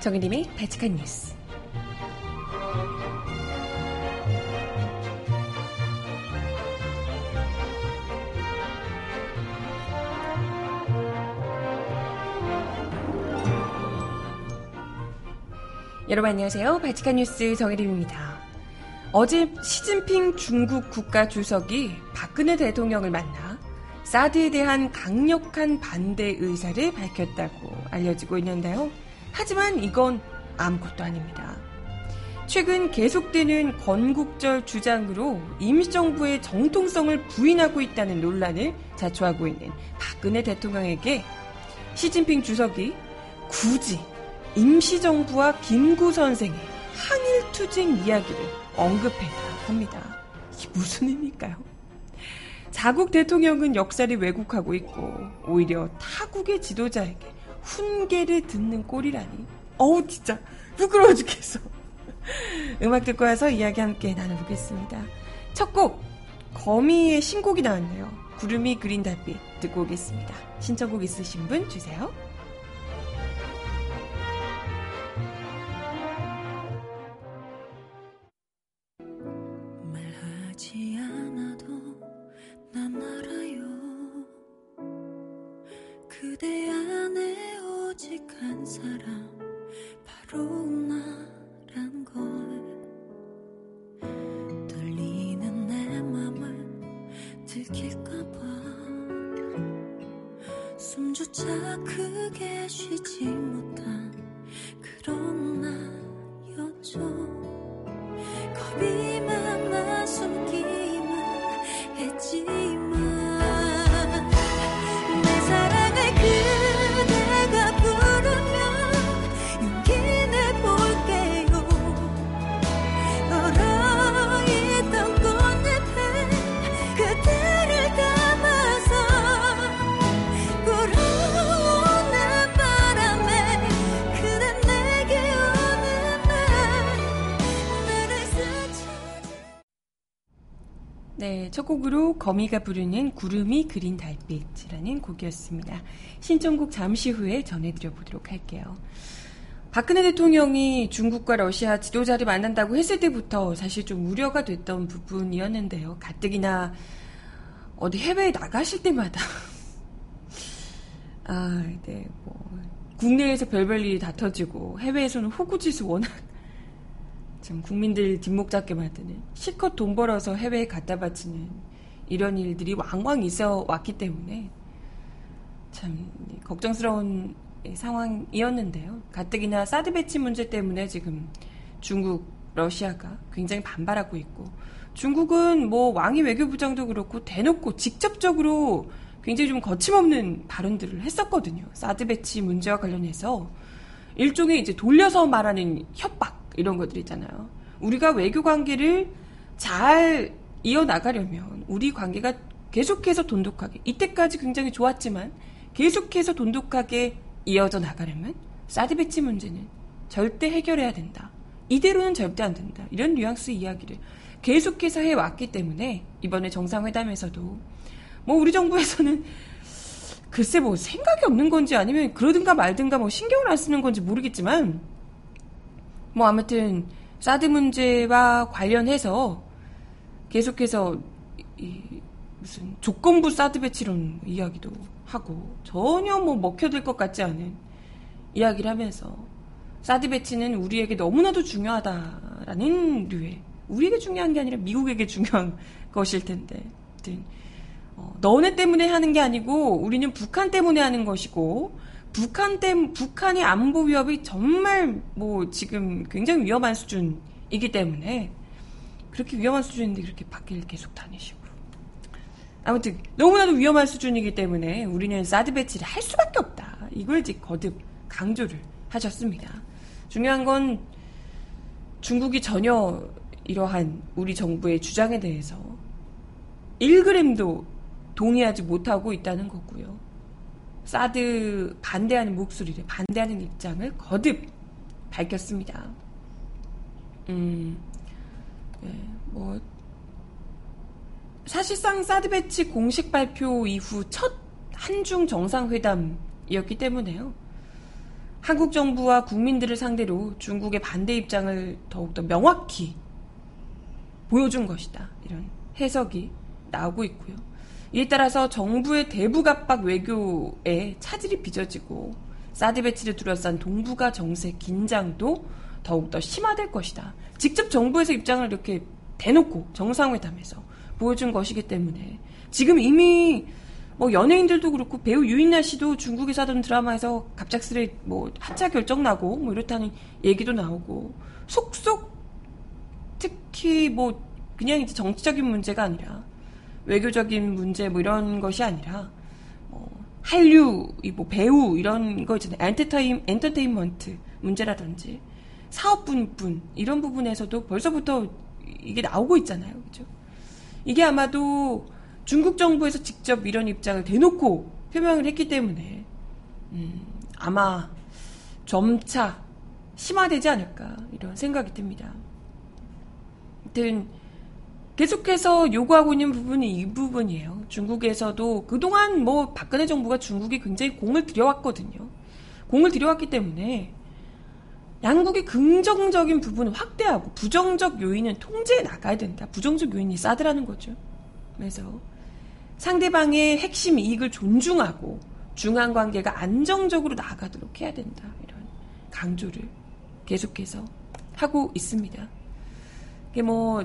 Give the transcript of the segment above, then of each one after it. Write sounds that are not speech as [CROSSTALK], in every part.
정희림의 바칙한 뉴스. 여러분 안녕하세요. 바칙한 뉴스 정혜림입니다. 어제 시진핑 중국 국가 주석이 박근혜 대통령을 만나 사드에 대한 강력한 반대 의사를 밝혔다고 알려지고 있는데요. 하지만 이건 아무것도 아닙니다. 최근 계속되는 건국절 주장으로 임시정부의 정통성을 부인하고 있다는 논란을 자초하고 있는 박근혜 대통령에게 시진핑 주석이 굳이 임시정부와 김구 선생의 항일투쟁 이야기를 언급해야 합니다. 이게 무슨 의미일까요? 자국 대통령은 역사를 왜곡하고 있고 오히려 타국의 지도자에게 훈계를 듣는 꼴이라니. 어우 진짜 부끄러워 죽겠어. 음악 듣고 와서 이야기 함께 나눠보겠습니다. 첫 곡 거미의 신곡이 나왔네요. 구름이 그린 달빛 듣고 오겠습니다. 신청곡 있으신 분 주세요. 네, 첫 곡으로 거미가 부르는 구름이 그린 달빛이라는 곡이었습니다. 신청곡 잠시 후에 전해드려 보도록 할게요. 박근혜 대통령이 중국과 러시아 지도자를 만난다고 했을 때부터 사실 좀 우려가 됐던 부분이었는데요. 가뜩이나 어디 해외에 나가실 때마다 [LAUGHS] 아, 네, 뭐 국내에서 별별 일이 다 터지고 해외에서는 호구짓을 워낙 참 국민들 뒷목 잡게 만드는 실컷 돈 벌어서 해외에 갖다 바치는 이런 일들이 왕왕 있어 왔기 때문에 참 걱정스러운 상황이었는데요. 가뜩이나 사드 배치 문제 때문에 지금 중국, 러시아가 굉장히 반발하고 있고 중국은 뭐 왕이 외교부장도 그렇고 대놓고 직접적으로 굉장히 좀 거침없는 발언들을 했었거든요. 사드 배치 문제와 관련해서 일종의 이제 돌려서 말하는 협박 이런 것들 있잖아요. 우리가 외교 관계를 잘 이어나가려면 우리 관계가 계속해서 돈독하게 이때까지 굉장히 좋았지만 계속해서 돈독하게 이어져 나가려면 사드 배치 문제는 절대 해결해야 된다. 이대로는 절대 안 된다. 이런 뉘앙스 이야기를 계속해서 해왔기 때문에 이번에 정상회담에서도 뭐 우리 정부에서는 글쎄 뭐 생각이 없는 건지 아니면 그러든가 말든가 뭐 신경을 안 쓰는 건지 모르겠지만 뭐 아무튼 사드 문제와 관련해서 계속해서 이 무슨 조건부 사드 배치론 이야기도 하고 전혀 뭐 먹혀들 것 같지 않은 이야기를 하면서 사드 배치는 우리에게 너무나도 중요하다라는 류의 우리에게 중요한 게 아니라 미국에게 중요한 [LAUGHS] 것일 텐데. 어, 너네 때문에 하는 게 아니고 우리는 북한 때문에 하는 것이고 북한 때 북한의 안보 위협이 정말 뭐 지금 굉장히 위험한 수준이기 때문에 그렇게 위험한 수준인데 그렇게 밖을 계속 다니시고 아무튼 너무나도 위험한 수준이기 때문에 우리는 사드 배치를 할 수밖에 없다. 이걸 이제 거듭 강조를 하셨습니다. 중요한 건 중국이 전혀 이러한 우리 정부의 주장에 대해서 1g도 동의하지 못하고 있다는 거고요. 사드 반대하는 목소리를 반대하는 입장을 거듭 밝혔습니다. 음, 네, 뭐 사실상 사드 배치 공식 발표 이후 첫 한중 정상회담이었기 때문에요. 한국 정부와 국민들을 상대로 중국의 반대 입장을 더욱더 명확히 보여준 것이다. 이런 해석이 나오고 있고요. 이에 따라서 정부의 대북 압박 외교에 차질이 빚어지고 사드 배치를 둘러싼 동북아 정세 긴장도 더욱더 심화될 것이다. 직접 정부에서 입장을 이렇게 대놓고 정상회담에서 보여준 것이기 때문에 지금 이미 뭐 연예인들도 그렇고 배우 유인나 씨도 중국에서 하던 드라마에서 갑작스레 뭐 하차 결정 나고 뭐 이렇다는 얘기도 나오고 속속 특히 뭐 그냥 이제 정치적인 문제가 아니라 외교적인 문제 뭐 이런 것이 아니라 뭐 한류 뭐 배우 이런 거 있잖아요. 엔터테인 엔터테인먼트 문제라든지 사업분분 이런 부분에서도 벌써부터 이게 나오고 있잖아요. 그죠? 이게 아마도 중국 정부에서 직접 이런 입장을 대놓고 표명을 했기 때문에 음, 아마 점차 심화되지 않을까 이런 생각이 듭니다. 아무튼 계속해서 요구하고 있는 부분이 이 부분이에요. 중국에서도 그동안 뭐 박근혜 정부가 중국에 굉장히 공을 들여왔거든요. 공을 들여왔기 때문에 양국의 긍정적인 부분을 확대하고 부정적 요인은 통제해 나가야 된다. 부정적 요인이 싸드라는 거죠. 그래서 상대방의 핵심 이익을 존중하고 중한 관계가 안정적으로 나아가도록 해야 된다. 이런 강조를 계속해서 하고 있습니다. 이게 뭐,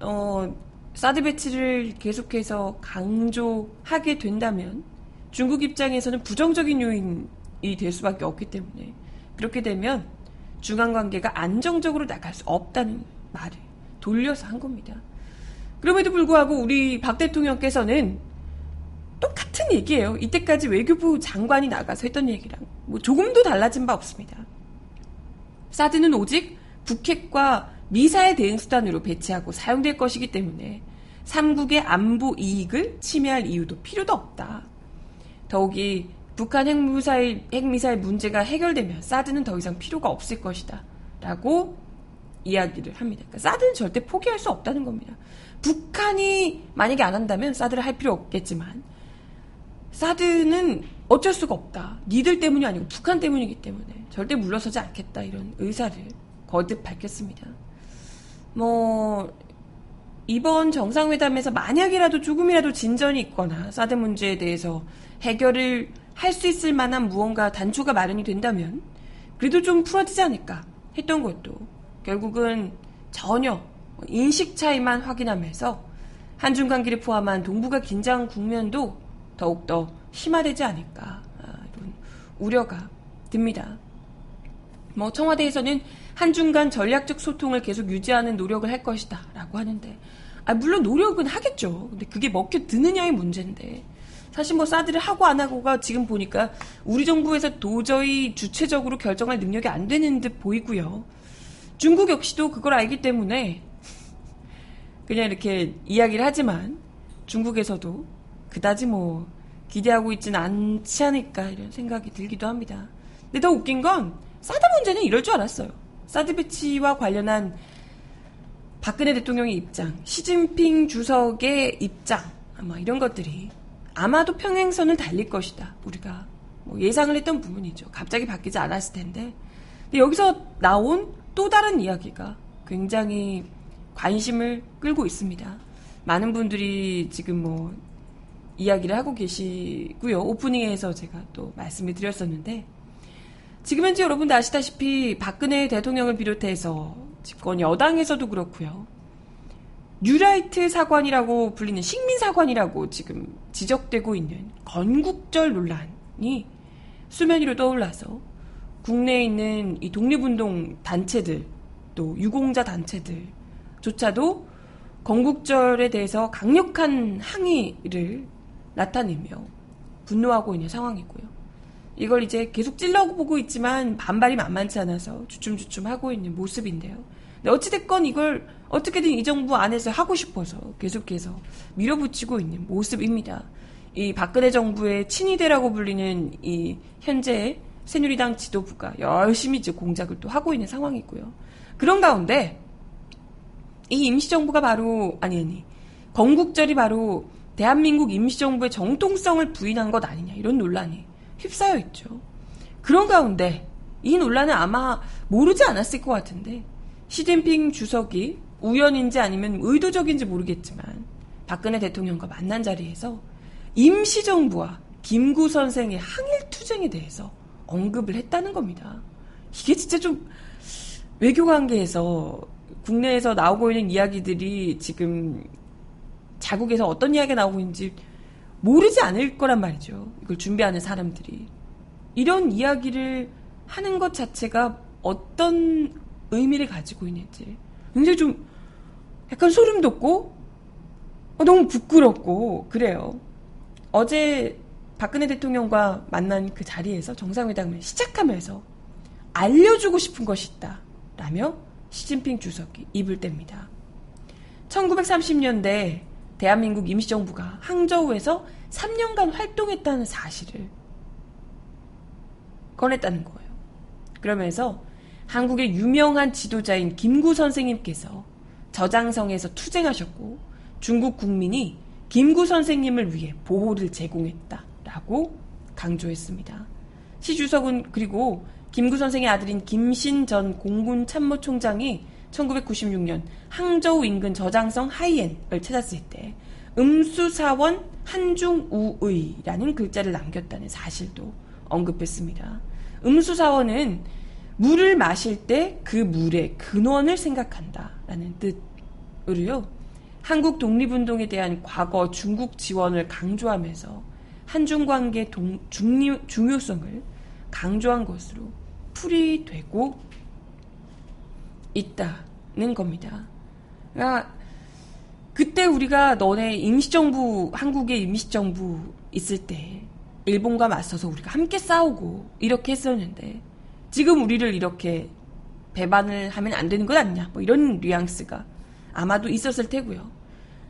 어, 사드 배치를 계속해서 강조하게 된다면 중국 입장에서는 부정적인 요인이 될 수밖에 없기 때문에 그렇게 되면 중간 관계가 안정적으로 나갈 수 없다는 말을 돌려서 한 겁니다. 그럼에도 불구하고 우리 박 대통령께서는 똑같은 얘기예요. 이때까지 외교부 장관이 나가서 했던 얘기랑 뭐 조금도 달라진 바 없습니다. 사드는 오직 북핵과 미사일 대응 수단으로 배치하고 사용될 것이기 때문에 삼국의 안보 이익을 침해할 이유도 필요도 없다. 더욱이 북한 핵미사일, 핵미사일 문제가 해결되면 사드는 더 이상 필요가 없을 것이다. 라고 이야기를 합니다. 그러니까 사드는 절대 포기할 수 없다는 겁니다. 북한이 만약에 안 한다면 사드를 할 필요 없겠지만 사드는 어쩔 수가 없다. 니들 때문이 아니고 북한 때문이기 때문에 절대 물러서지 않겠다. 이런 의사를 거듭 밝혔습니다. 뭐 이번 정상회담에서 만약이라도 조금이라도 진전이 있거나 사드 문제에 대해서 해결을 할 수 있을 만한 무언가 단초가 마련이 된다면 그래도 좀 풀어지지 않을까 했던 것도 결국은 전혀 인식 차이만 확인하면서 한중 관계를 포함한 동북아 긴장 국면도 더욱더 심화되지 않을까 아, 이런 우려가 듭니다. 뭐 청와대에서는 한중 간 전략적 소통을 계속 유지하는 노력을 할 것이다 라고 하는데 아, 물론 노력은 하겠죠. 근데 그게 먹혀 드느냐의 문제인데 사실 뭐 사드를 하고 안 하고가 지금 보니까 우리 정부에서 도저히 주체적으로 결정할 능력이 안 되는 듯 보이고요. 중국 역시도 그걸 알기 때문에 그냥 이렇게 이야기를 하지만 중국에서도 그다지 뭐 기대하고 있지는 않지 않을까 이런 생각이 들기도 합니다. 근데 더 웃긴 건 사드 문제는 이럴 줄 알았어요. 사드 배치와 관련한 박근혜 대통령의 입장, 시진핑 주석의 입장, 아마 이런 것들이 아마도 평행선을 달릴 것이다. 우리가 뭐 예상을 했던 부분이죠. 갑자기 바뀌지 않았을 텐데. 근데 여기서 나온 또 다른 이야기가 굉장히 관심을 끌고 있습니다. 많은 분들이 지금 뭐 이야기를 하고 계시고요. 오프닝에서 제가 또 말씀을 드렸었는데 지금 현재 여러분들 아시다시피 박근혜 대통령을 비롯해서 집권 여당에서도 그렇고요. 뉴라이트 사관이라고 불리는 식민 사관이라고 지금 지적되고 있는 건국절 논란이 수면 위로 떠올라서 국내에 있는 이 독립운동 단체들 또 유공자 단체들조차도 건국절에 대해서 강력한 항의를 나타내며 분노하고 있는 상황이고요. 이걸 이제 계속 찔러보고 있지만 반발이 만만치 않아서 주춤주춤 하고 있는 모습인데요. 근데 어찌됐건 이걸 어떻게든 이 정부 안에서 하고 싶어서 계속해서 밀어붙이고 있는 모습입니다. 이 박근혜 정부의 친위대라고 불리는 이 현재 새누리당 지도부가 열심히 이제 공작을 또 하고 있는 상황이고요. 그런 가운데 이 임시정부가 바로 아니 아니 건국절이 바로 대한민국 임시정부의 정통성을 부인한 것 아니냐 이런 논란이 휩싸여 있죠. 그런 가운데 이 논란은 아마 모르지 않았을 것 같은데 시진핑 주석이 우연인지 아니면 의도적인지 모르겠지만 박근혜 대통령과 만난 자리에서 임시정부와 김구 선생의 항일 투쟁에 대해서 언급을 했다는 겁니다. 이게 진짜 좀 외교 관계에서 국내에서 나오고 있는 이야기들이 지금 자국에서 어떤 이야기가 나오고 있는지 모르지 않을 거란 말이죠. 이걸 준비하는 사람들이. 이런 이야기를 하는 것 자체가 어떤 의미를 가지고 있는지 굉장히 좀 약간 소름 돋고 어, 너무 부끄럽고 그래요. 어제 박근혜 대통령과 만난 그 자리에서 정상회담을 시작하면서 알려주고 싶은 것이 있다. 라며 시진핑 주석이 입을 뗍니다. 1930년대 대한민국 임시정부가 항저우에서 3년간 활동했다는 사실을 꺼냈다는 거예요. 그러면서 한국의 유명한 지도자인 김구 선생님께서 저장성에서 투쟁하셨고 중국 국민이 김구 선생님을 위해 보호를 제공했다라고 강조했습니다. 시 주석은 그리고 김구 선생의 아들인 김신 전 공군 참모총장이 1996년 항저우 인근 저장성 하이엔을 찾았을 때 음수사원 한중우의라는 글자를 남겼다는 사실도 언급했습니다. 음수사원은 물을 마실 때 그 물의 근원을 생각한다라는 뜻으로요. 한국 독립운동에 대한 과거 중국 지원을 강조하면서 한중 관계 중요성을 강조한 것으로 풀이되고 있다는 겁니다. 그러니까 그때 우리가 너네 임시정부, 한국의 임시정부 있을 때 일본과 맞서서 우리가 함께 싸우고 이렇게 했었는데 지금 우리를 이렇게 배반을 하면 안 되는 것 아니냐 뭐 이런 뉘앙스가 아마도 있었을 테고요.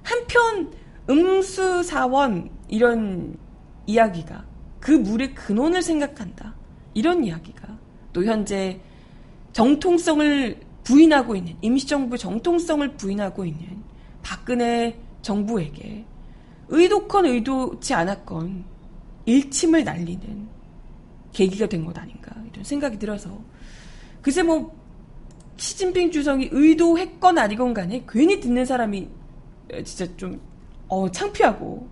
한편 음수사원 이런 이야기가 그 물의 근원을 생각한다 이런 이야기가 또 현재 정통성을 부인하고 있는 임시정부 정통성을 부인하고 있는 박근혜 정부에게 의도건 의도치 않았건 일침을 날리는 계기가 된 것 아닌가 이런 생각이 들어서 글쎄 뭐 시진핑 주석이 의도했건 아니건 간에 괜히 듣는 사람이 진짜 좀 어, 창피하고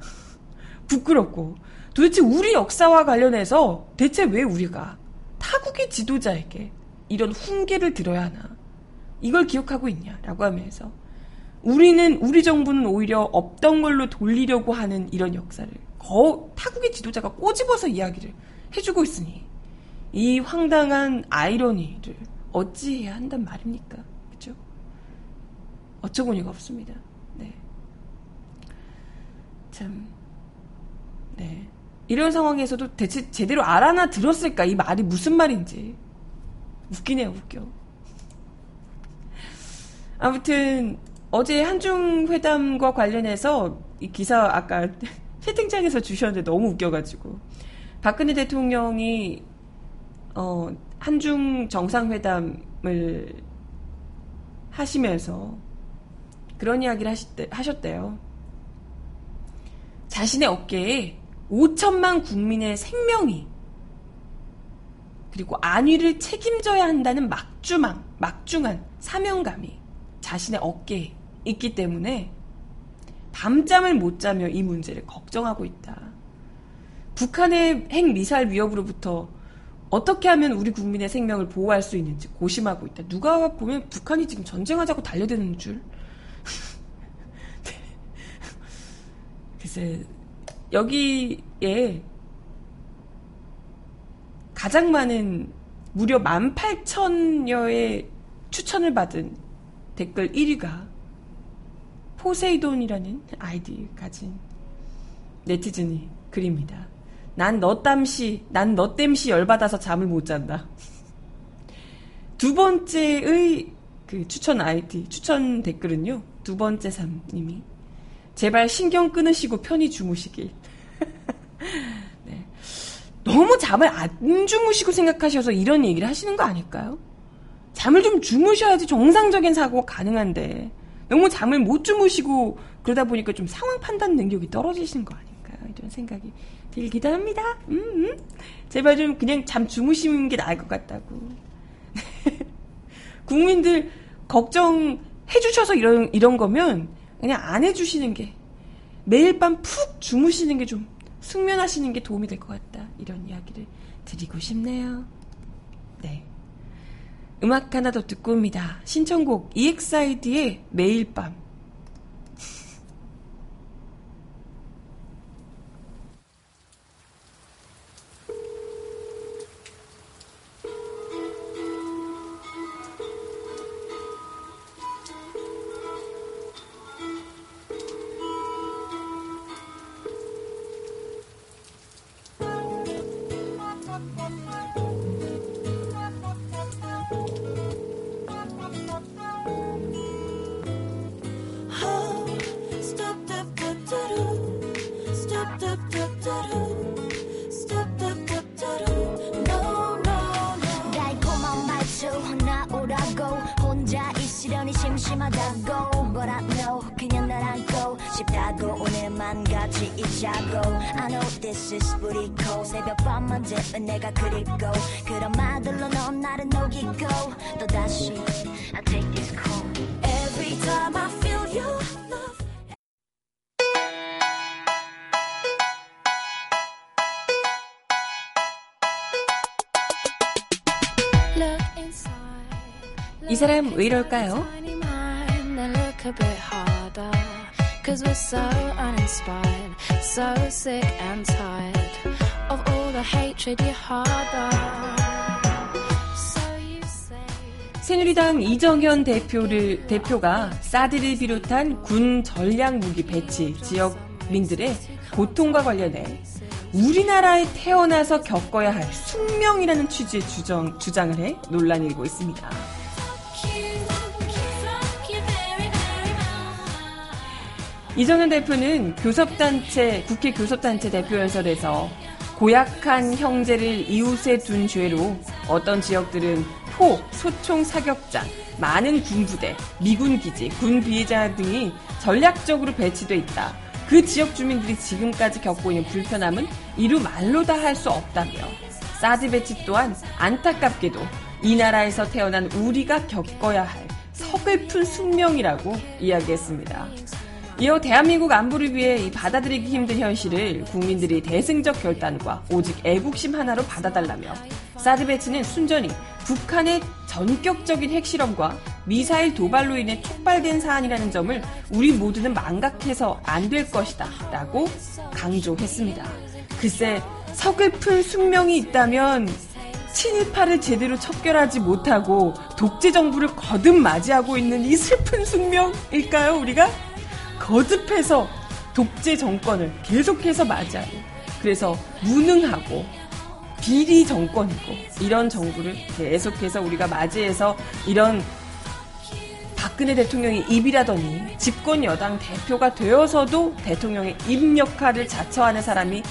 [LAUGHS] 부끄럽고 도대체 우리 역사와 관련해서 대체 왜 우리가 타국의 지도자에게 이런 훈계를 들어야 하나 이걸 기억하고 있냐라고 하면서 우리는 우리 정부는 오히려 없던 걸로 돌리려고 하는 이런 역사를 거 타국의 지도자가 꼬집어서 이야기를 해주고 있으니 이 황당한 아이러니를 어찌해야 한단 말입니까? 그죠? 어처구니가 없습니다. 네. 참, 네. 이런 상황에서도 대체 제대로 알아나 들었을까? 이 말이 무슨 말인지. 웃기네요, 웃겨. 아무튼, 어제 한중 회담과 관련해서 이 기사 아까 [LAUGHS] 채팅창에서 주셨는데 너무 웃겨가지고 박근혜 대통령이 어, 한중 정상회담을 하시면서 그런 이야기를 하셨대, 하셨대요. 자신의 어깨에 5천만 국민의 생명이 그리고 안위를 책임져야 한다는 막중한, 막중한 사명감이 자신의 어깨에 있기 때문에 밤잠을 못 자며 이 문제를 걱정하고 있다. 북한의 핵 미사일 위협으로부터 어떻게 하면 우리 국민의 생명을 보호할 수 있는지 고심하고 있다. 누가 보면 북한이 지금 전쟁하자고 달려드는 줄. [LAUGHS] 글쎄, 여기에 가장 많은 무려 18,000여의 추천을 받은 댓글 1위가 포세이돈이라는 아이디 가진 네티즌이 글입니다. 난 너 땀시, 난 너 땜시 열받아서 잠을 못 잔다. [LAUGHS] 두 번째의 그 추천 아이디, 추천 댓글은요, 두 번째 삼님이 제발 신경 끊으시고 편히 주무시길. [LAUGHS] 네. 너무 잠을 안 주무시고 생각하셔서 이런 얘기를 하시는 거 아닐까요? 잠을 좀 주무셔야지 정상적인 사고가 가능한데 너무 잠을 못 주무시고 그러다 보니까 좀 상황 판단 능력이 떨어지시는 거 아닌가 이런 생각이 들기도 합니다. 음, 음. 제발 좀 그냥 잠 주무시는 게 나을 것 같다고. [LAUGHS] 국민들 걱정해 주셔서 이런 이런 거면 그냥 안 해주시는 게 매일 밤 푹 주무시는 게 좀 숙면하시는 게 도움이 될 것 같다. 이런 이야기를 드리고 싶네요. 네. 음악 하나 더 듣고 옵니다. 신청곡 EXID의 매일 밤. 이 사람 왜 이럴까요? 새누리당 이정현 대표를, 대표가 사드를 비롯한 군 전략 무기 배치 지역민들의 고통과 관련해 우리나라에 태어나서 겪어야 할 숙명이라는 취지의 주장, 주장을 해 논란이 일고 있습니다. 이정현 대표는 교섭단체, 국회 교섭단체 대표연설에서 고약한 형제를 이웃에 둔 죄로 어떤 지역들은 포, 소총 사격장, 많은 군부대, 미군 기지, 군 비해자 등이 전략적으로 배치돼 있다. 그 지역 주민들이 지금까지 겪고 있는 불편함은 이루 말로 다 할 수 없다며 사드 배치 또한 안타깝게도 이 나라에서 태어난 우리가 겪어야 할 서글픈 숙명이라고 이야기했습니다. 이어 대한민국 안보를 위해 받아들이기 힘든 현실을 국민들이 대승적 결단과 오직 애국심 하나로 받아달라며 사드 배치는 순전히 북한의 전격적인 핵실험과 미사일 도발로 인해 촉발된 사안이라는 점을 우리 모두는 망각해서 안 될 것이다 라고 강조했습니다. 글쎄 서글픈 숙명이 있다면 친일파를 제대로 척결하지 못하고 독재 정부를 거듭 맞이하고 있는 이 슬픈 숙명일까요 우리가? 거듭해서 독재 정권을 계속해서 맞이하고 그래서 무능하고 비리 정권이고 이런 정부를 계속해서 우리가 맞이해서 이런 박근혜 대통령이 입이라더니 집권 여당 대표가 되어서도 대통령의 입 역할을 자처하는 사람이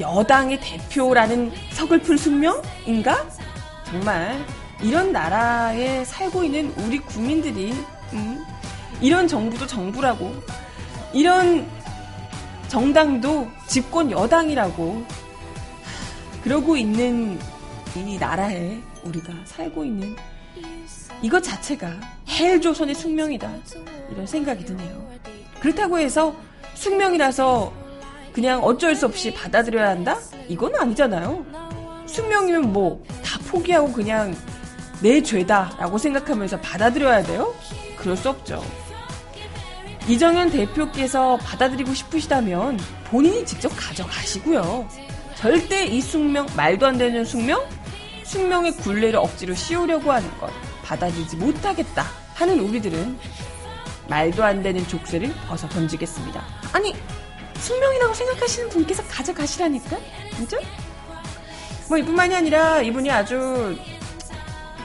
여당의 대표라는 서글픈 숙명인가? 정말 이런 나라에 살고 있는 우리 국민들이 음, 이런 정부도 정부라고 이런 정당도 집권 여당이라고 그러고 있는 이 나라에 우리가 살고 있는 이것 자체가 헬조선의 숙명이다 이런 생각이 드네요. 그렇다고 해서 숙명이라서 그냥 어쩔 수 없이 받아들여야 한다? 이건 아니잖아요. 숙명이면 뭐 다 포기하고 그냥 내 죄다라고 생각하면서 받아들여야 돼요? 그럴 수 없죠. 이정현 대표께서 받아들이고 싶으시다면 본인이 직접 가져가시고요. 절대 이 숙명, 말도 안 되는 숙명? 숙명의 굴레를 억지로 씌우려고 하는 것 받아들이지 못하겠다 하는 우리들은 말도 안 되는 족쇄를 벗어 던지겠습니다. 아니, 숙명이라고 생각하시는 분께서 가져가시라니까? 그죠? 뭐 이뿐만이 아니라 이분이 아주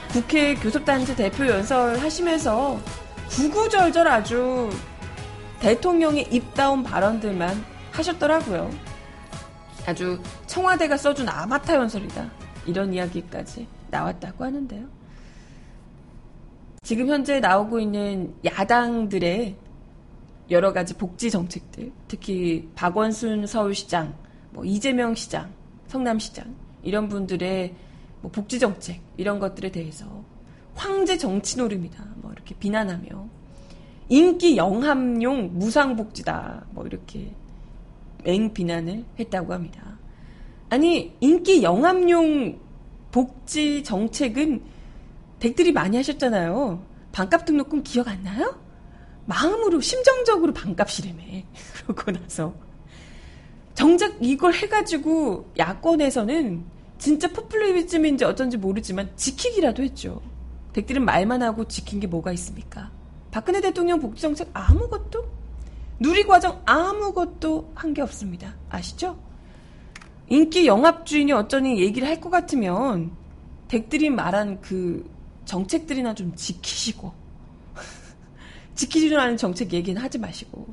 국회 교섭단체 대표 연설 하시면서 구구절절 아주 대통령의 입다운 발언들만 하셨더라고요. 아주 청와대가 써준 아마타 연설이다. 이런 이야기까지 나왔다고 하는데요. 지금 현재 나오고 있는 야당들의 여러 가지 복지 정책들, 특히 박원순 서울시장, 뭐 이재명 시장, 성남시장 이런 분들의 뭐 복지 정책 이런 것들에 대해서 황제 정치 노름이다 뭐 이렇게 비난하며 인기 영합용 무상복지다 뭐 이렇게 맹 비난을 했다고 합니다. 아니 인기 영합용 복지 정책은 댁들이 많이 하셨잖아요. 반값 등록금 기억 안 나요? 마음으로 심정적으로 반값이래매. [LAUGHS] 그러고 나서 정작 이걸 해가지고 야권에서는 진짜 포퓰리즘인지 어쩐지 모르지만 지키기라도 했죠. 댁들은 말만 하고 지킨 게 뭐가 있습니까? 박근혜 대통령 복지정책 아무것도 누리과정 아무것도 한 게 없습니다. 아시죠? 인기 영합주인이 어쩌니 얘기를 할 것 같으면 댁들이 말한 그 정책들이나 좀 지키시고 [LAUGHS] 지키지도 않은 정책 얘기는 하지 마시고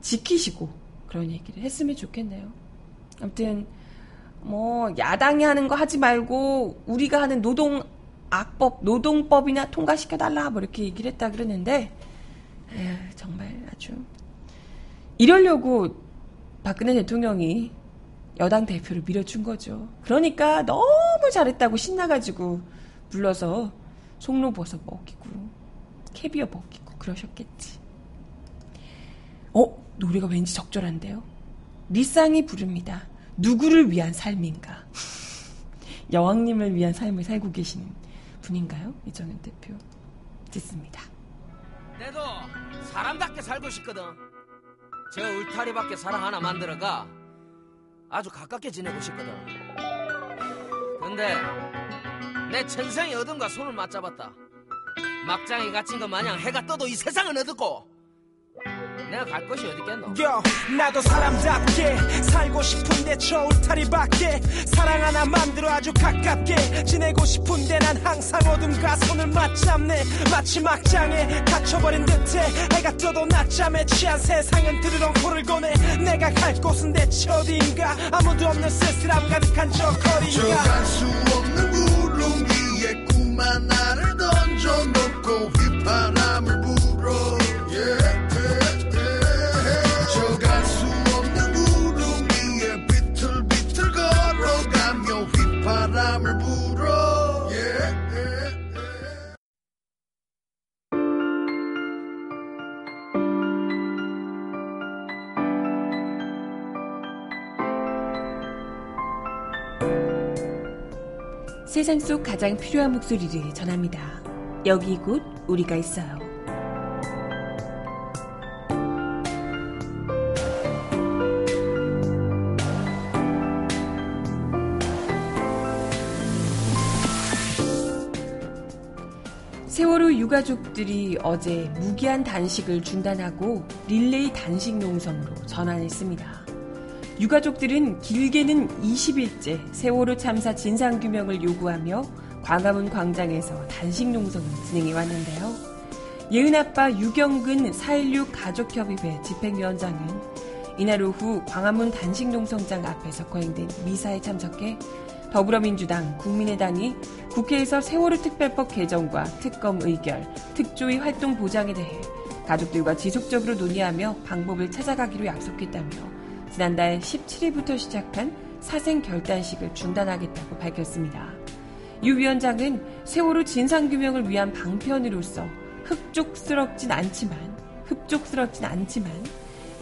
지키시고 그런 얘기를 했으면 좋겠네요. 아무튼 뭐 야당이 하는 거 하지 말고 우리가 하는 노동 악법 노동법이나 통과시켜 달라 뭐 이렇게 얘기를 했다 그러는데 에휴, 정말 아주 이러려고 박근혜 대통령이 여당 대표를 밀어준 거죠. 그러니까 너무 잘했다고 신나가지고 불러서 송로버섯 먹이고 캐비어 먹이고 그러셨겠지. 어? 노래가 왠지 적절한데요. 리쌍이 부릅니다. 누구를 위한 삶인가? [LAUGHS] 여왕님을 위한 삶을 살고 계시는 분인가요? 이정현 대표. 듣습니다. 내도 사람답게 살고 싶거든. 저 울타리밖에 사랑 하나 만들어가 아주 가깝게 지내고 싶거든. 근데 내 천생의 어둠과 손을 맞잡았다. 막장에 갇힌 것 마냥 해가 떠도 이 세상은 어둡고 내가 갈 곳이 어딨겠노? 요 나도 사람답게 살고 싶은데 저 울타리밖에 사랑 하나 만들어 아주 가깝게 지내고 싶은데 난 항상 어둠과 손을 맞잡네. 마치 막장에 갇혀버린 듯해 해가 떠도 낮잠에 취한 세상은 드르렁 코를 꺼내 내가 갈 곳은 대체 어디인가? 아무도 없는 쓸쓸함 가득한 저 거리가? 저갈 수 없는 구름 위에 꿈 하나를 던져놓고 휘바람 세상 속 가장 필요한 목소리를 전합니다. 여기 곧 우리가 있어요. 세월호 유가족들이 어제 무기한 단식을 중단하고 릴레이 단식 농성으로 전환했습니다. 유가족들은 길게는 20일째 세월호 참사 진상규명을 요구하며 광화문 광장에서 단식 농성을 진행해 왔는데요. 예은 아빠 유경근 4.16 가족협의회 집행위원장은 이날 오후 광화문 단식 농성장 앞에서 거행된 미사에 참석해 더불어민주당, 국민의당이 국회에서 세월호 특별법 개정과 특검 의결, 특조위 활동 보장에 대해 가족들과 지속적으로 논의하며 방법을 찾아가기로 약속했다며 지난달 17일부터 시작한 사생 결단식을 중단하겠다고 밝혔습니다. 유 위원장은 세월호 진상규명을 위한 방편으로서 흡족스럽진 않지만 흡족스럽진 않지만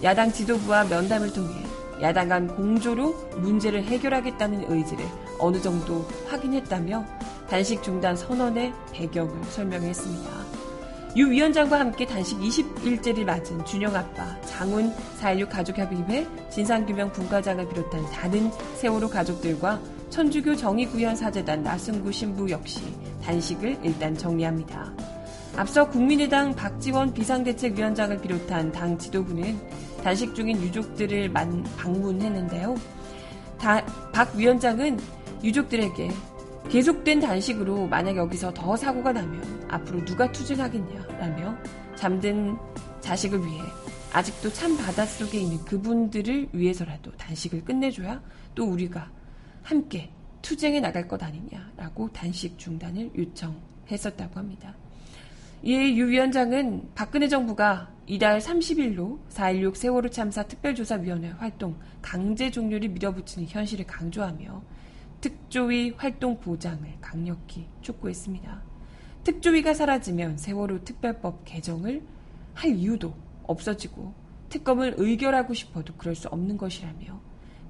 야당 지도부와 면담을 통해 야당 간 공조로 문제를 해결하겠다는 의지를 어느 정도 확인했다며 단식 중단 선언의 배경을 설명했습니다. 유 위원장과 함께 단식 20일째를 맞은 준영 아빠, 장훈 4.16 가족협의회, 진상규명 분과장을 비롯한 다른 세월호 가족들과 천주교 정의구현사재단 나승구 신부 역시 단식을 일단 정리합니다. 앞서 국민의당 박지원 비상대책위원장을 비롯한 당 지도부는 단식 중인 유족들을 만, 방문했는데요. 다, 박 위원장은 유족들에게 계속된 단식으로 만약 여기서 더 사고가 나면 앞으로 누가 투쟁하겠냐라며 잠든 자식을 위해 아직도 찬 바닷속에 있는 그분들을 위해서라도 단식을 끝내줘야 또 우리가 함께 투쟁해 나갈 것 아니냐라고 단식 중단을 요청했었다고 합니다. 이에 유 위원장은 박근혜 정부가 이달 30일로 4.16 세월호 참사 특별조사위원회 활동 강제 종료를 밀어붙이는 현실을 강조하며 특조위 활동 보장을 강력히 촉구했습니다. 특조위가 사라지면 세월호 특별법 개정을 할 이유도 없어지고 특검을 의결하고 싶어도 그럴 수 없는 것이라며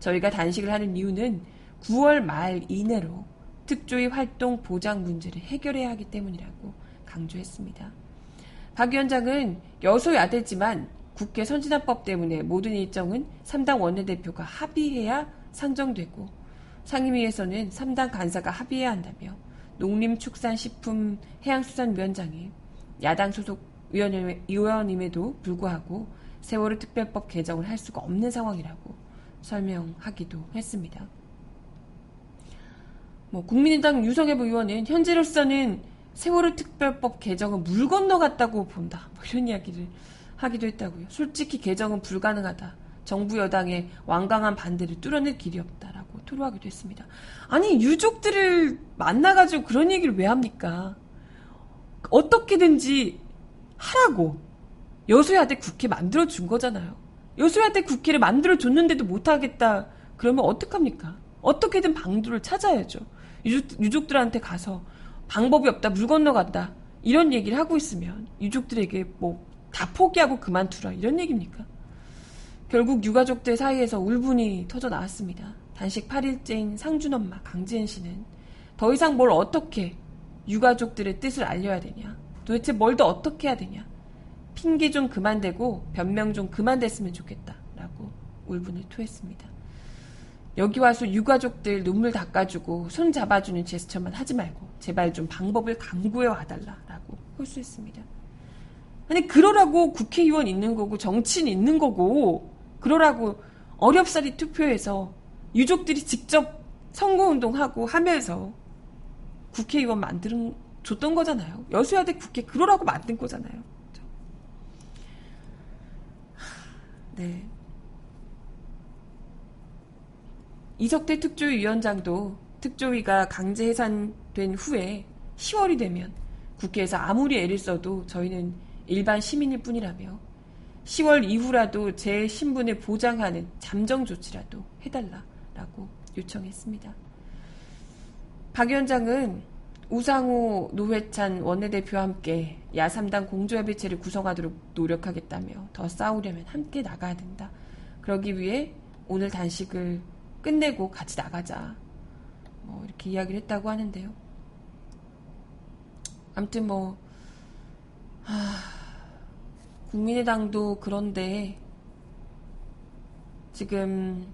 저희가 단식을 하는 이유는 9월 말 이내로 특조위 활동 보장 문제를 해결해야 하기 때문이라고 강조했습니다. 박 위원장은 여소야대지만 국회 선진화법 때문에 모든 일정은 3당 원내대표가 합의해야 상정되고 상임위에서는 3당 간사가 합의해야 한다며 농림축산식품 해양수산위원장이 야당 소속 의원임에도 불구하고 세월호 특별법 개정을 할 수가 없는 상황이라고 설명하기도 했습니다. 뭐 국민의당 유성엽 의원은 현재로서는 세월호 특별법 개정은 물 건너갔다고 본다. 뭐 이런 이야기를 하기도 했다고요. 솔직히 개정은 불가능하다. 정부 여당의 완강한 반대를 뚫어낼 길이 없다 라고 토로 하기도 했습니다. 아니 유족들을 만나가지고 그런 얘기를 왜 합니까? 어떻게든지 하라고 여수야대 국회 만들어 준 거잖아요. 여수야대 국회를 만들어 줬는데도 못하겠다. 그러면 어떡합니까? 어떻게든 방도를 찾아야죠. 유족, 유족들한테 가서 방법이 없다, 물 건너갔다. 이런 얘기를 하고 있으면 유족들에게 뭐 다 포기하고 그만두라. 이런 얘기입니까? 결국 유가족들 사이에서 울분이 터져 나왔습니다. 단식 8일째인 상준 엄마 강지은 씨는 더 이상 뭘 어떻게 유가족들의 뜻을 알려야 되냐. 도대체 뭘 더 어떻게 해야 되냐. 핑계 좀 그만 대고 변명 좀 그만 됐으면 좋겠다. 라고 울분을 토했습니다. 여기 와서 유가족들 눈물 닦아주고 손 잡아주는 제스처만 하지 말고 제발 좀 방법을 강구해 와달라 라고 호소했습니다. 아니 그러라고 국회의원 있는 거고 정치인 있는 거고 그러라고 어렵사리 투표해서 유족들이 직접 선거운동하고 하면서 국회의원 만드는 줬던 거잖아요. 여수야대 국회 그러라고 만든 거잖아요. 네. 이석태 특조위원장도 특조위가 강제 해산된 후에 10월이 되면 국회에서 아무리 애를 써도 저희는 일반 시민일 뿐이라며 10월 이후라도 제 신분을 보장하는 잠정 조치라도 해달라 라고 요청했습니다. 박 위원장은 우상호 노회찬 원내대표와 함께 야3당 공조협의체를 구성하도록 노력하겠다며 더 싸우려면 함께 나가야 된다. 그러기 위해 오늘 단식을 끝내고 같이 나가자. 뭐 이렇게 이야기를 했다고 하는데요. 아무튼 뭐 하... 국민의당도 그런데 지금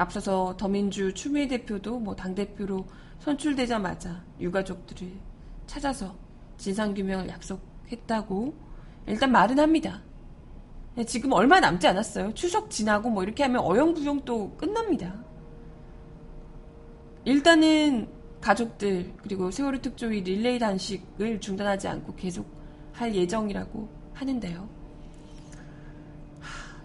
앞서서 더민주 추미애 대표도 뭐 당대표로 선출되자마자 유가족들을 찾아서 진상규명을 약속했다고 일단 말은 합니다. 지금 얼마 남지 않았어요. 추석 지나고 뭐 이렇게 하면 어영부영 또 끝납니다. 일단은 가족들 그리고 세월호 특조위 릴레이 단식을 중단하지 않고 계속 할 예정이라고 하는데요.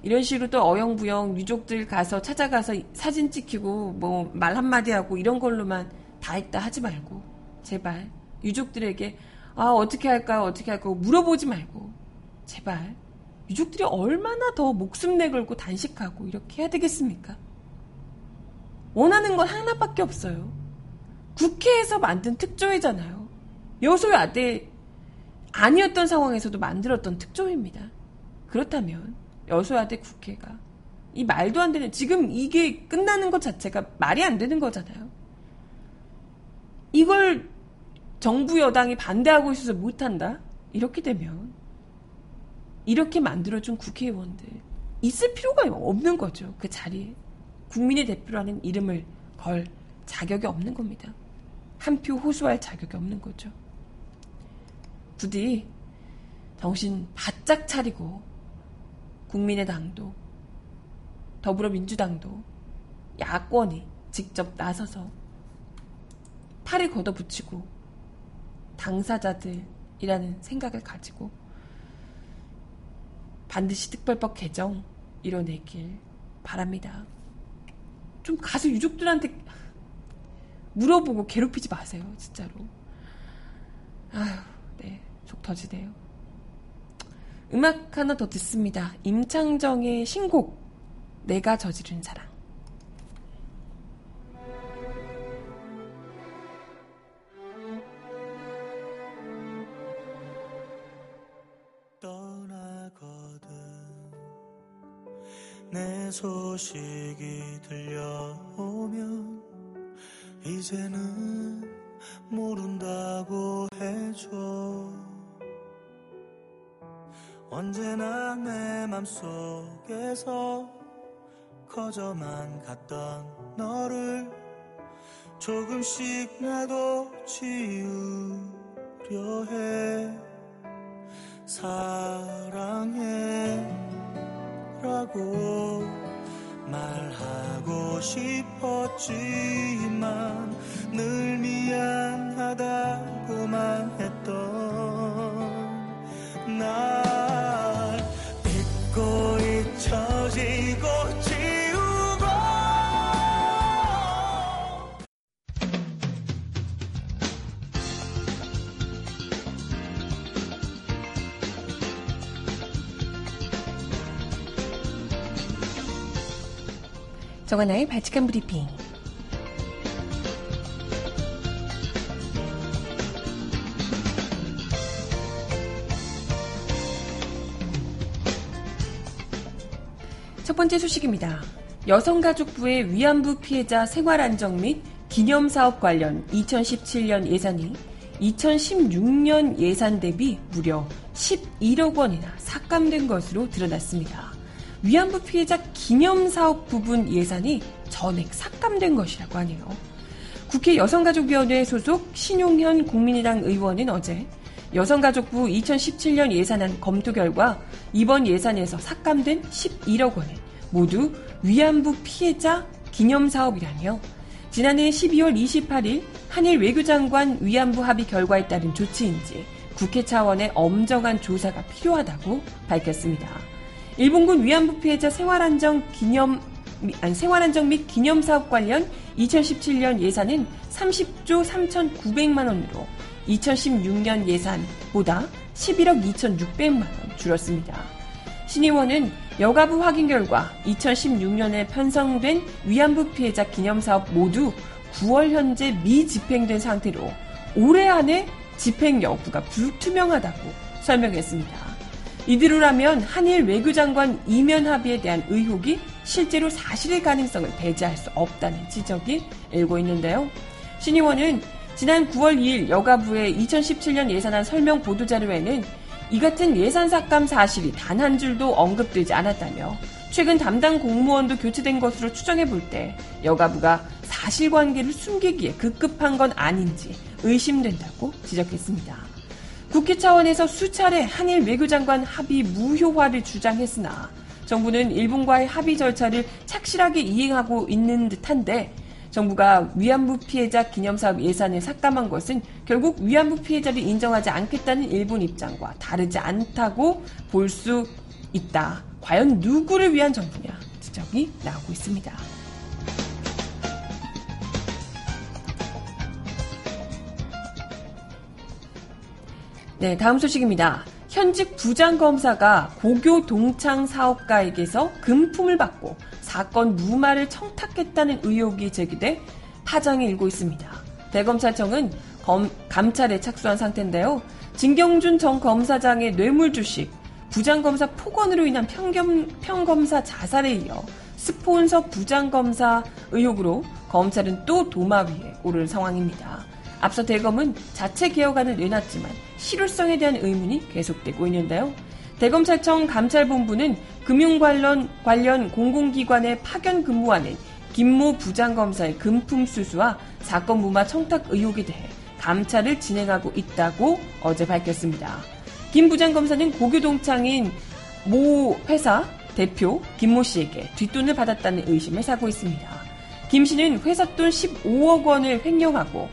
이런 식으로 또 어영부영 유족들 가서 찾아가서 사진 찍히고 뭐 말 한마디 하고 이런 걸로만 다 했다 하지 말고 제발 유족들에게 아 어떻게 할까 어떻게 할까 물어보지 말고 제발 유족들이 얼마나 더 목숨 내걸고 단식하고 이렇게 해야 되겠습니까? 원하는 건 하나밖에 없어요. 국회에서 만든 특조위잖아요. 여소의 아들 아니었던 상황에서도 만들었던 특조위입니다. 그렇다면 아들 국회가 이 말도 안 되는 지금 이게 끝나는 것 자체가 말이 안 되는 거잖아요. 이걸 정부 여당이 반대하고 있어서 못한다? 이렇게 되면 이렇게 만들어준 국회의원들 있을 필요가 없는 거죠. 그 자리에. 국민의 대표라는 이름을 걸 자격이 없는 겁니다. 한 표 호소할 자격이 없는 거죠. 부디 정신 바짝 차리고 국민의당도 더불어민주당도 야권이 직접 나서서 팔을 걷어붙이고 당사자들이라는 생각을 가지고 반드시 특별법 개정 이뤄내길 바랍니다. 좀 가서 유족들한테 물어보고 괴롭히지 마세요, 진짜로. 아휴, 네. 속 터지네요. 음악 하나 더 듣습니다. 임창정의 신곡 내가 저지른 사랑. 내 소식이 들려오면 이제는 모른다고 해줘 언제나 내 맘속에서 커져만 갔던 너를 조금씩 나도 지우려 해. 사랑해 라고 말하고 싶었지만 늘 미안하다고만 했던 날 정하나의 발칙한 브리핑. 첫 번째 소식입니다. 여성가족부의 위안부 피해자 생활안정 및 기념사업 관련 2017년 예산이 2016년 예산 대비 무려 11억 원이나 삭감된 것으로 드러났습니다. 위안부 피해자 기념사업 부분 예산이 전액 삭감된 것이라고 하네요. 국회 여성가족위원회 소속 신용현 국민의당 의원은 어제 여성가족부 2017년 예산안 검토 결과 이번 예산에서 삭감된 11억 원은 모두 위안부 피해자 기념사업이라며 지난해 12월 28일 한일 외교장관 위안부 합의 결과에 따른 조치인지 국회 차원의 엄정한 조사가 필요하다고 밝혔습니다. 일본군 위안부 피해자 생활안정 기념 생활안정 및 기념사업 관련 2017년 예산은 30조 3,900만 원으로 2016년 예산보다 11억 2,600만 원 줄었습니다. 신의원은 여가부 확인 결과 2016년에 편성된 위안부 피해자 기념사업 모두 9월 현재 미집행된 상태로 올해 안에 집행 여부가 불투명하다고 설명했습니다. 이대로라면 한일 외교장관 이면 합의에 대한 의혹이 실제로 사실의 가능성을 배제할 수 없다는 지적이 일고 있는데요. 신 의원은 지난 9월 2일 여가부의 2017년 예산안 설명 보도자료에는 이 같은 예산 삭감 사실이 단 한 줄도 언급되지 않았다며 최근 담당 공무원도 교체된 것으로 추정해 볼 때 여가부가 사실관계를 숨기기에 급급한 건 아닌지 의심된다고 지적했습니다. 국회 차원에서 수차례 한일 외교장관 합의 무효화를 주장했으나 정부는 일본과의 합의 절차를 착실하게 이행하고 있는 듯한데 정부가 위안부 피해자 기념사업 예산을 삭감한 것은 결국 위안부 피해자를 인정하지 않겠다는 일본 입장과 다르지 않다고 볼 수 있다. 과연 누구를 위한 정부냐 지적이 나오고 있습니다. 네, 다음 소식입니다. 현직 부장검사가 고교 동창 사업가에게서 금품을 받고 사건 무마를 청탁했다는 의혹이 제기돼 파장이 일고 있습니다. 대검찰청은 검, 감찰에 착수한 상태인데요. 진경준 전 검사장의 뇌물 주식, 부장검사 폭언으로 인한 평겸, 평검사 자살에 이어 스폰서 부장검사 의혹으로 검찰은 또 도마 위에 오를 상황입니다. 앞서 대검은 자체 개혁안을 내놨지만 실효성에 대한 의문이 계속되고 있는데요. 대검찰청 감찰본부는 금융 관련, 관련 공공기관에 파견 근무하는 김모 부장검사의 금품 수수와 사건 무마 청탁 의혹에 대해 감찰을 진행하고 있다고 어제 밝혔습니다. 김 부장검사는 고교 동창인 모 회사 대표 김모 씨에게 뒷돈을 받았다는 의심을 사고 있습니다. 김 씨는 회사 돈 15억 원을 횡령하고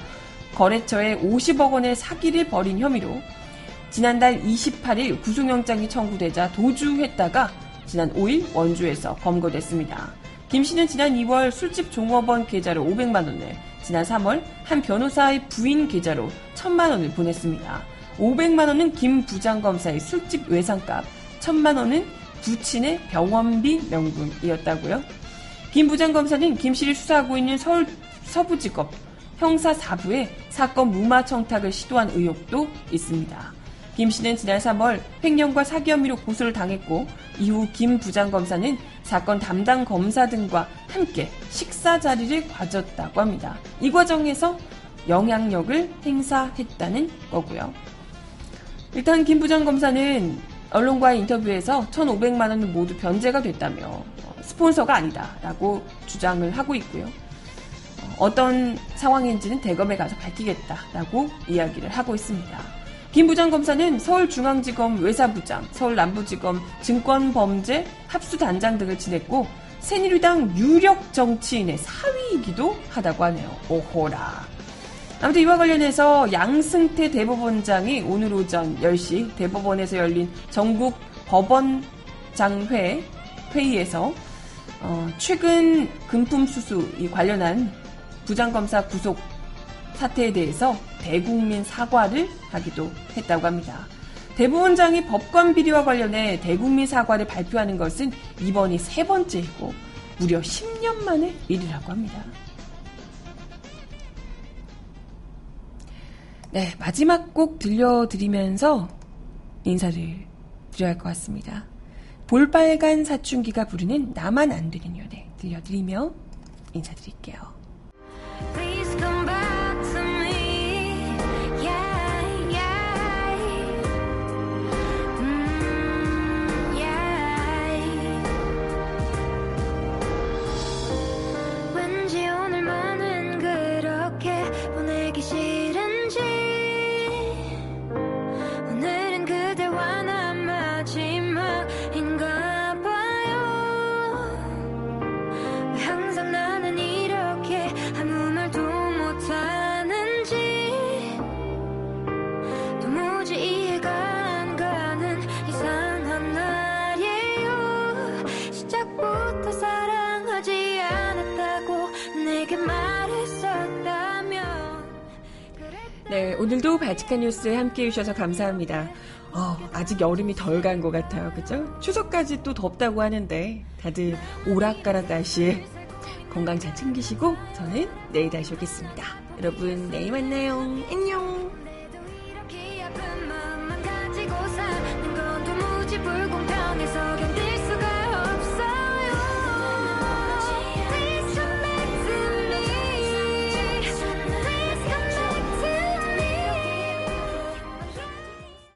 거래처에 50억 원의 사기를 벌인 혐의로 지난달 28일 구속영장이 청구되자 도주했다가 지난 5일 원주에서 검거됐습니다. 김 씨는 지난 2월 술집 종업원 계좌로 500만 원을, 지난 3월 한 변호사의 부인 계좌로 1000만 원을 보냈습니다. 500만 원은 김 부장검사의 술집 외상값, 1000만 원은 부친의 병원비 명분이었다고요. 김 부장검사는 김 씨를 수사하고 있는 서울 서부지검 형사 4부에 사건 무마 청탁을 시도한 의혹도 있습니다. 김 씨는 지난 3월 횡령과 사기 혐의로 고소를 당했고 이후 김 부장검사는 사건 담당 검사 등과 함께 식사 자리를 가졌다고 합니다. 이 과정에서 영향력을 행사했다는 거고요. 일단 김 부장검사는 언론과의 인터뷰에서 1,500만 원은 모두 변제가 됐다며 스폰서가 아니다라고 주장을 하고 있고요. 어떤 상황인지는 대검에 가서 밝히겠다라고 이야기를 하고 있습니다. 김 부장검사는 서울중앙지검 외사부장, 서울남부지검 증권범죄 합수단장 등을 지냈고 새누리당 유력 정치인의 사위이기도 하다고 하네요. 오호라. 아무튼 이와 관련해서 양승태 대법원장이 오늘 오전 10시 대법원에서 열린 전국 법원장회 회의에서 어, 최근 금품 수수 이 관련한 부장검사 구속 사태에 대해서 대국민 사과를 하기도 했다고 합니다. 대법원장이 법관 비리와 관련해 대국민 사과를 발표하는 것은 이번이 세 번째이고 무려 10년 만의 일이라고 합니다. 네, 마지막 곡 들려드리면서 인사를 드려야 할 것 같습니다. 볼빨간 사춘기가 부르는 나만 안 되는 연애 들려드리며 인사드릴게요. Please 바치칸 뉴스에 함께 해 주셔서 감사합니다. 어, 아직 여름이 덜 간 것 같아요. 그죠? 추석까지 또 덥다고 하는데 다들 오락가락 날씨에 건강 잘 챙기시고 저는 내일 다시 오겠습니다. 여러분 내일 만나요. 안녕.